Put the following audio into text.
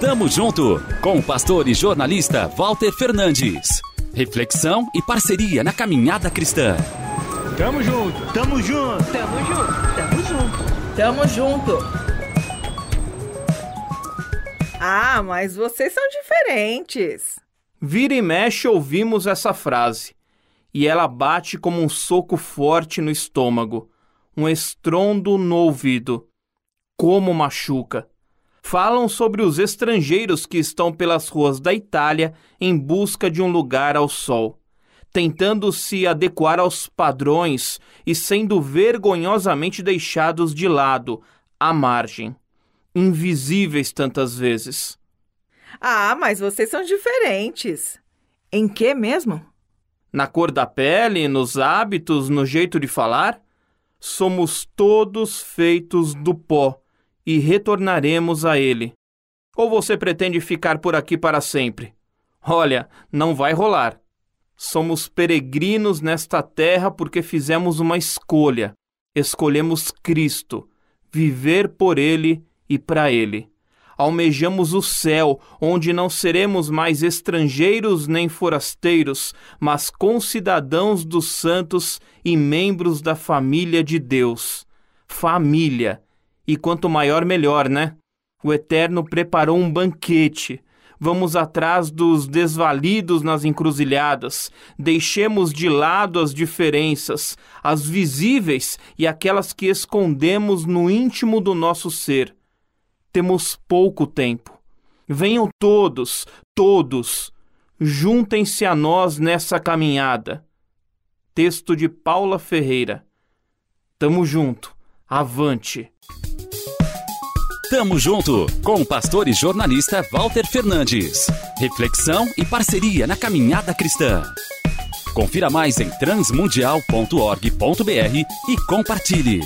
Tamo junto com o pastor e jornalista Walter Fernandes. Reflexão e parceria na caminhada cristã. Tamo junto, tamo junto, tamo junto, tamo junto, tamo junto. Ah, mas vocês são diferentes. Vira e mexe ouvimos essa frase, e ela bate como um soco forte no estômago, um estrondo no ouvido. Como machuca! Falam sobre os estrangeiros que estão pelas ruas da Itália em busca de um lugar ao sol, tentando se adequar aos padrões e sendo vergonhosamente deixados de lado, à margem, invisíveis tantas vezes. Ah, mas vocês são diferentes. Em que mesmo? Na cor da pele, nos hábitos, no jeito de falar? Somos todos feitos do pó e retornaremos a ele. Ou você pretende ficar por aqui para sempre? Olha, não vai rolar. Somos peregrinos nesta terra porque fizemos uma escolha. Escolhemos Cristo, viver por Ele e para Ele. Almejamos o céu, onde não seremos mais estrangeiros nem forasteiros, mas concidadãos dos santos e membros da família de Deus. Família e quanto maior, melhor, né? O Eterno preparou um banquete. Vamos atrás dos desvalidos nas encruzilhadas. Deixemos de lado as diferenças, as visíveis e aquelas que escondemos no íntimo do nosso ser. Temos pouco tempo. Venham todos, todos, juntem-se a nós nessa caminhada. Texto de Paula Ferreira. Tamo junto. Avante. Tamo junto com o pastor e jornalista Walter Fernandes. Reflexão e parceria na caminhada cristã. Confira mais em transmundial.org.br e compartilhe.